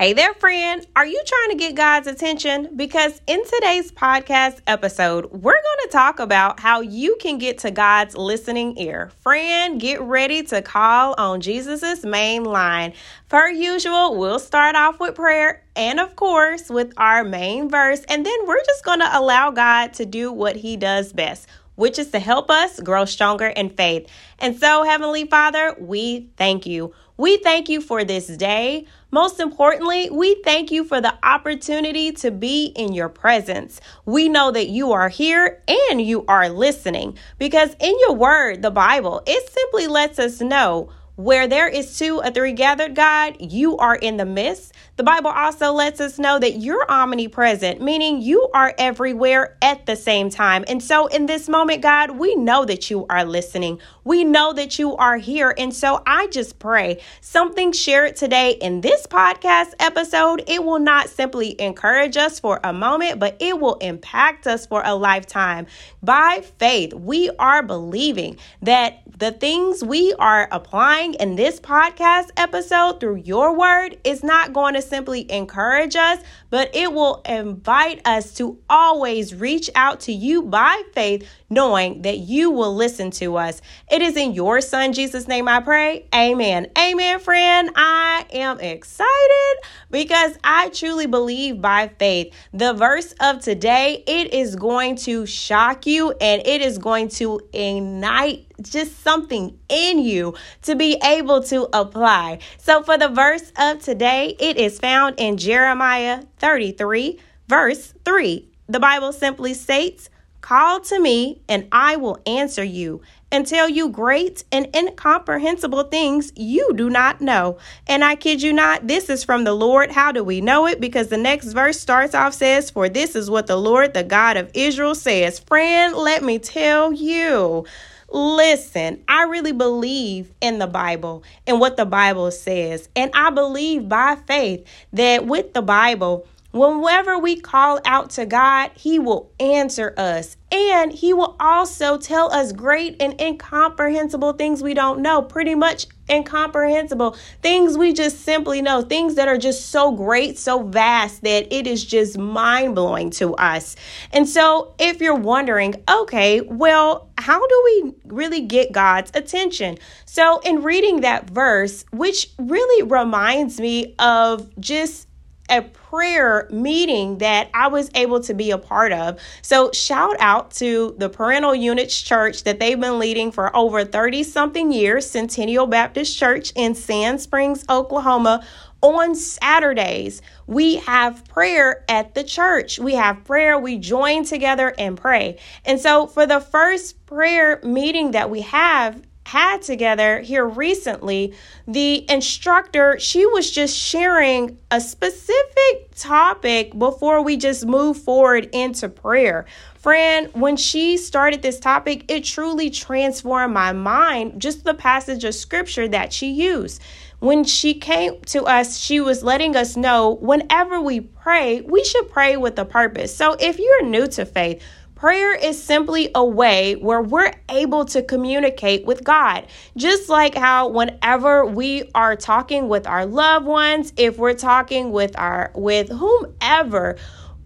Hey there, friend. Are you trying to get God's attention? Because in today's podcast episode, we're going to talk about how you can get to God's listening ear. Friend, get ready to call on Jesus' main line. Per usual, we'll start off with prayer and, of course, with our main verse, and then we're just going to allow God to do what He does best which is to help us grow stronger in faith. And so, Heavenly Father, we thank you. We thank you for this day. Most importantly, we thank you for the opportunity to be in your presence. We know that you are here and you are listening because in your word, the Bible, it simply lets us know where there is two or three gathered, God, you are in the midst. The Bible also lets us know that you're omnipresent, meaning you are everywhere at the same time. And so in this moment, God, we know that you are listening. We know that you are here. And so I just pray something shared today in this podcast episode, it will not simply encourage us for a moment, but it will impact us for a lifetime. By faith, we are believing that the things we are applying in this podcast episode through your word is not going to simply encourage us, but it will invite us to always reach out to you by faith, knowing that you will listen to us. It is in your son Jesus' name I pray. Amen. Amen, friend. I am excited because I truly believe by faith. The verse of today, it is going to shock you and it is going to ignite just something in you to be able to apply. So, for the verse of today, it is found in Jeremiah 33, verse 3. The Bible simply states, Call to me, and I will answer you and tell you great and incomprehensible things you do not know. And I kid you not, this is from the Lord. How do we know it? Because the next verse starts off says, For this is what the Lord, the God of Israel, says. Friend, let me tell you. Listen, I really believe in the Bible and what the Bible says. And I believe by faith that with the Bible, Whenever we call out to God, He will answer us. And He will also tell us great and incomprehensible things we don't know. Pretty much incomprehensible things we just simply know. Things that are just so great, so vast that it is just mind blowing to us. And so, if you're wondering, okay, well, how do we really get God's attention? So, in reading that verse, which really reminds me of just a prayer meeting that I was able to be a part of. So, shout out to the Parental Units Church that they've been leading for over 30 something years, Centennial Baptist Church in Sand Springs, Oklahoma. On Saturdays, we have prayer at the church. We have prayer, we join together and pray. And so, for the first prayer meeting that we have, had together here recently, the instructor, she was just sharing a specific topic before we just move forward into prayer. Friend, when she started this topic, it truly transformed my mind, just the passage of scripture that she used. When she came to us, she was letting us know whenever we pray, we should pray with a purpose. So if you're new to faith, Prayer is simply a way where we're able to communicate with God. Just like how whenever we are talking with our loved ones, if we're talking with our with whomever,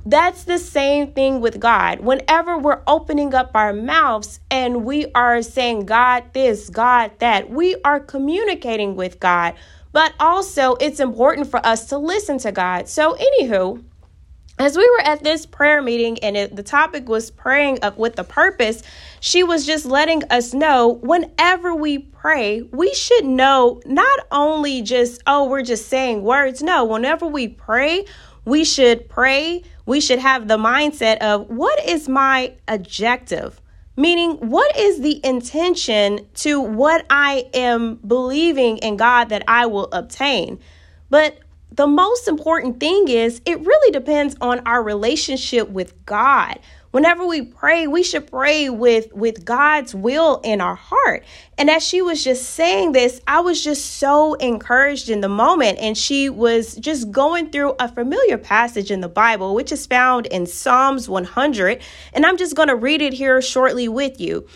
that's the same thing with God. Whenever we're opening up our mouths and we are saying God this, God that, we are communicating with God. But also, it's important for us to listen to God. So, anywho, as we were at this prayer meeting and it, the topic was praying uh, with the purpose, she was just letting us know whenever we pray, we should know not only just, oh, we're just saying words. No, whenever we pray, we should pray. We should have the mindset of what is my objective? Meaning, what is the intention to what I am believing in God that I will obtain? But the most important thing is it really depends on our relationship with God. Whenever we pray, we should pray with with God's will in our heart. And as she was just saying this, I was just so encouraged in the moment and she was just going through a familiar passage in the Bible which is found in Psalms 100, and I'm just going to read it here shortly with you.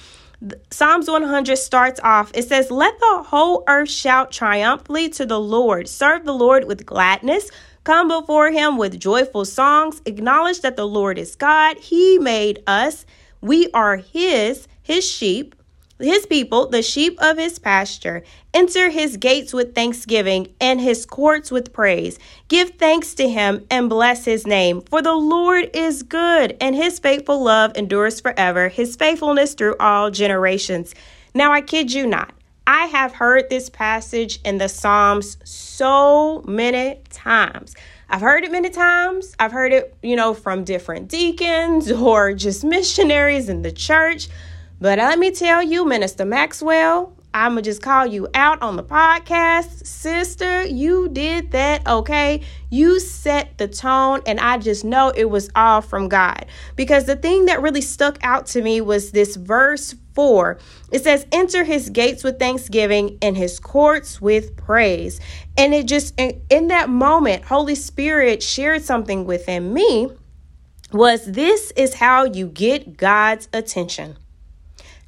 Psalms 100 starts off. It says, Let the whole earth shout triumphantly to the Lord. Serve the Lord with gladness. Come before him with joyful songs. Acknowledge that the Lord is God. He made us. We are his, his sheep his people, the sheep of his pasture. Enter his gates with thanksgiving and his courts with praise. Give thanks to him and bless his name. For the Lord is good, and his faithful love endures forever, his faithfulness through all generations. Now, I kid you not. I have heard this passage in the Psalms so many times. I've heard it many times. I've heard it, you know, from different deacons or just missionaries in the church. But let me tell you, Minister Maxwell, I'm going to just call you out on the podcast. Sister, you did that, okay? You set the tone, and I just know it was all from God. Because the thing that really stuck out to me was this verse 4. It says, Enter his gates with thanksgiving and his courts with praise. And it just, in that moment, Holy Spirit shared something within me was this is how you get God's attention.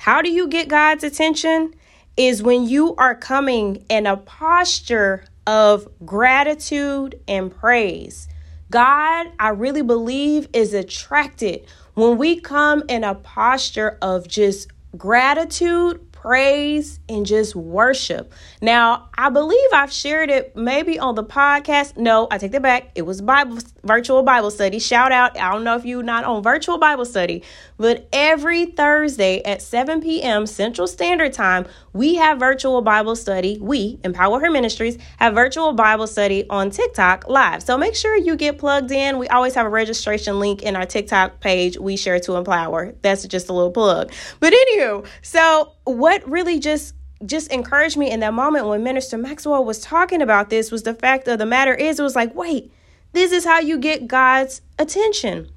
How do you get God's attention? Is when you are coming in a posture of gratitude and praise. God, I really believe, is attracted when we come in a posture of just gratitude, praise and just worship. Now, I believe I've shared it maybe on the podcast. No, I take that back. It was Bible virtual Bible study. Shout out. I don't know if you're not on virtual Bible study, but every Thursday at 7 p.m. Central Standard Time, we have virtual Bible study. We, Empower Her Ministries, have virtual Bible study on TikTok live. So make sure you get plugged in. We always have a registration link in our TikTok page. We share to Empower. That's just a little plug. But anywho, so what really just just encouraged me in that moment when Minister Maxwell was talking about this was the fact of the matter is it was like, wait, this is how you get God's attention.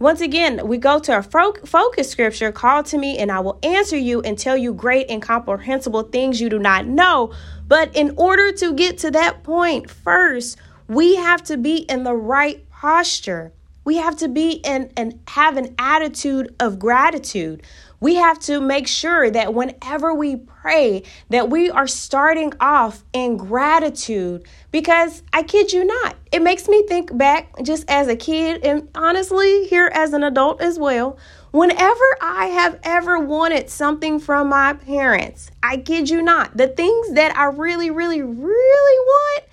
Once again, we go to our focus scripture call to me, and I will answer you and tell you great and comprehensible things you do not know. But in order to get to that point, first, we have to be in the right posture. We have to be in and have an attitude of gratitude. We have to make sure that whenever we pray that we are starting off in gratitude because I kid you not, it makes me think back just as a kid and honestly here as an adult as well. Whenever I have ever wanted something from my parents, I kid you not, the things that I really, really, really want,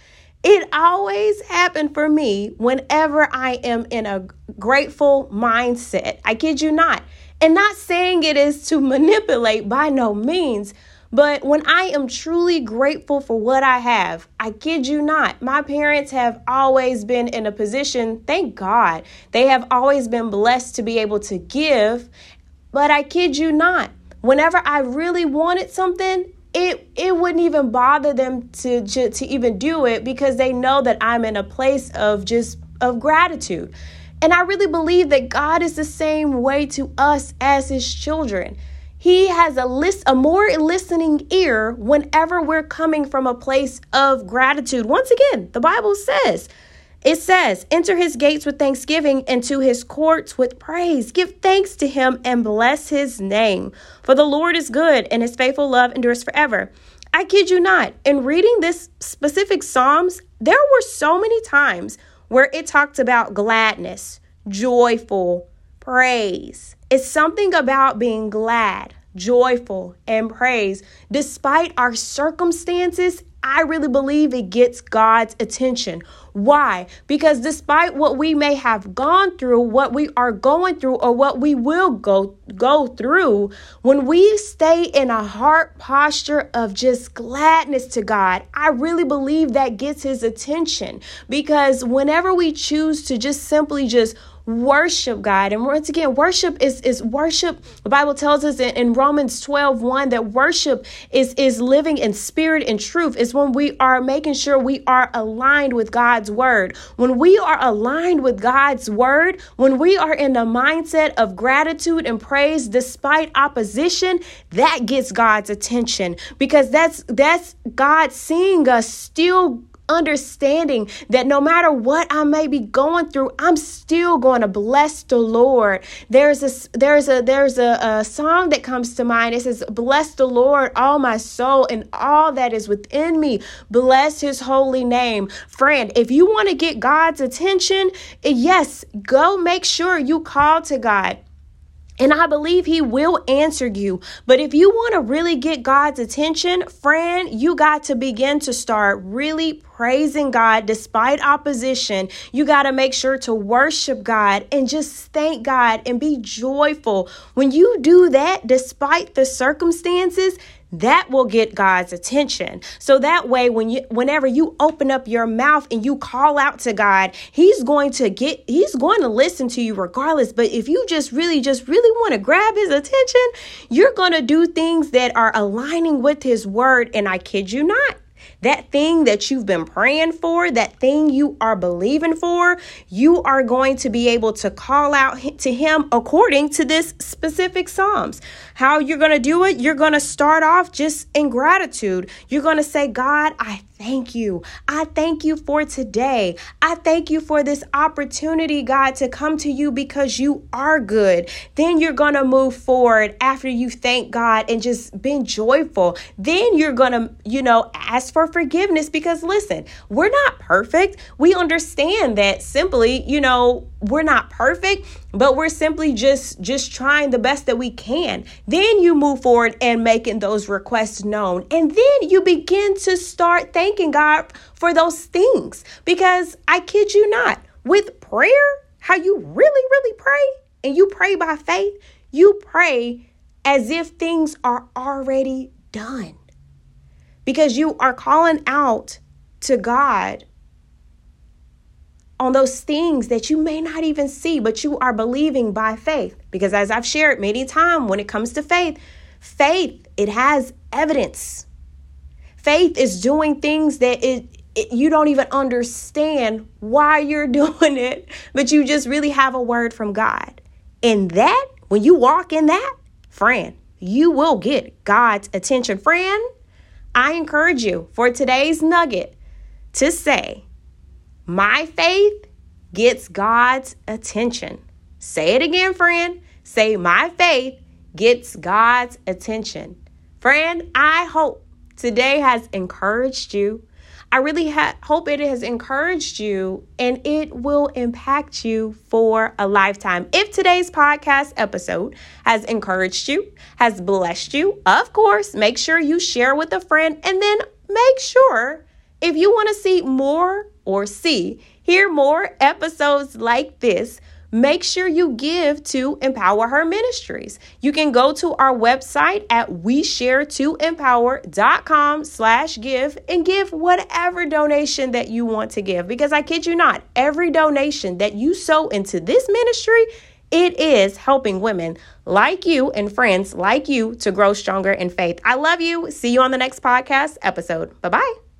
it always happened for me whenever I am in a grateful mindset. I kid you not. And not saying it is to manipulate by no means, but when I am truly grateful for what I have, I kid you not, my parents have always been in a position, thank God, they have always been blessed to be able to give. But I kid you not, whenever I really wanted something, it it wouldn't even bother them to, to to even do it because they know that I'm in a place of just of gratitude. And I really believe that God is the same way to us as his children. He has a list a more listening ear whenever we're coming from a place of gratitude. Once again, the Bible says, it says, enter his gates with thanksgiving and to his courts with praise. Give thanks to him and bless his name. For the Lord is good and his faithful love endures forever. I kid you not, in reading this specific Psalms, there were so many times where it talked about gladness, joyful, praise. It's something about being glad, joyful, and praise. Despite our circumstances, I really believe it gets God's attention. Why? Because despite what we may have gone through, what we are going through, or what we will go go through, when we stay in a heart posture of just gladness to God, I really believe that gets his attention. Because whenever we choose to just simply just worship God. And once again, worship is, is worship. The Bible tells us in, in Romans 12, 1 that worship is, is living in spirit and truth. Is when we are making sure we are aligned with God's word. When we are aligned with God's word, when we are in the mindset of gratitude and praise despite opposition, that gets God's attention because that's that's God seeing us still understanding that no matter what I may be going through, I'm still going to bless the Lord. There's a there's a there's a, a song that comes to mind. It says, "Bless the Lord, all my soul, and all that is within me. Bless His holy name." Friend, if you want to get God's attention, eh, yes, go make sure you call to God. And I believe he will answer you. But if you want to really get God's attention, friend, you got to begin to start really praising God despite opposition. You got to make sure to worship God and just thank God and be joyful. When you do that, despite the circumstances, that will get God's attention. So that way when you whenever you open up your mouth and you call out to God, he's going to get he's going to listen to you regardless. But if you just really just really want to grab his attention, you're going to do things that are aligning with his word and I kid you not that thing that you've been praying for, that thing you are believing for, you are going to be able to call out to Him according to this specific Psalms. How you're going to do it? You're going to start off just in gratitude. You're going to say, God, I thank you. I thank you for today. I thank you for this opportunity, God, to come to you because you are good. Then you're going to move forward after you thank God and just been joyful. Then you're going to, you know, ask for forgiveness because listen, we're not perfect. We understand that simply, you know, we're not perfect but we're simply just just trying the best that we can. Then you move forward and making those requests known. And then you begin to start thanking god for those things. Because i kid you not with prayer how you really really pray and you pray by faith you pray as if things are already done. Because you are calling out to god on those things that you may not even see, but you are believing by faith. Because as I've shared many times, when it comes to faith, faith, it has evidence. Faith is doing things that it, it, you don't even understand why you're doing it, but you just really have a word from God. And that, when you walk in that, friend, you will get God's attention. Friend, I encourage you for today's nugget to say, my faith gets God's attention. Say it again, friend. Say, My faith gets God's attention. Friend, I hope today has encouraged you. I really ha- hope it has encouraged you and it will impact you for a lifetime. If today's podcast episode has encouraged you, has blessed you, of course, make sure you share with a friend and then make sure if you want to see more or see, hear more episodes like this, make sure you give to Empower Her Ministries. You can go to our website at wesharetoempower.com slash give and give whatever donation that you want to give. Because I kid you not, every donation that you sow into this ministry, it is helping women like you and friends like you to grow stronger in faith. I love you. See you on the next podcast episode. Bye bye.